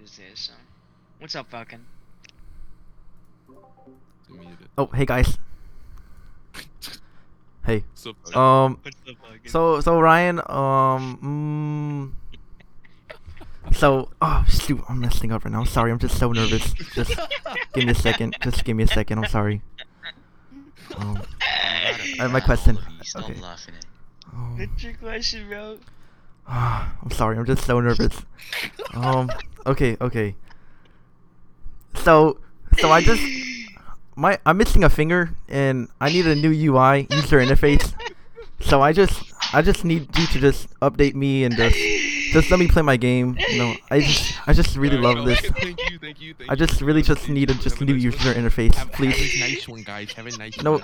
this is. So, what's up, Falcon? Oh, hey guys. Hey. So, Um. What's up, Falcon? So so Ryan. Um. Mm, so oh shoot, I'm messing up right now. I'm sorry. I'm just so nervous. Just give me a second. Just give me a second. I'm sorry. Um. Uh, my question. Okay. um, What's your question, bro? I'm sorry. I'm just so nervous. Um. Okay. Okay. So so I just my I'm missing a finger and I need a new UI user interface. So I just I just need you to just update me and just just let me play my game. You know, I just I just really Alright, love no, this. Thank you, thank you, thank I just really just need a just new user interface, please. have a nice one, guys. Have a nice No, one.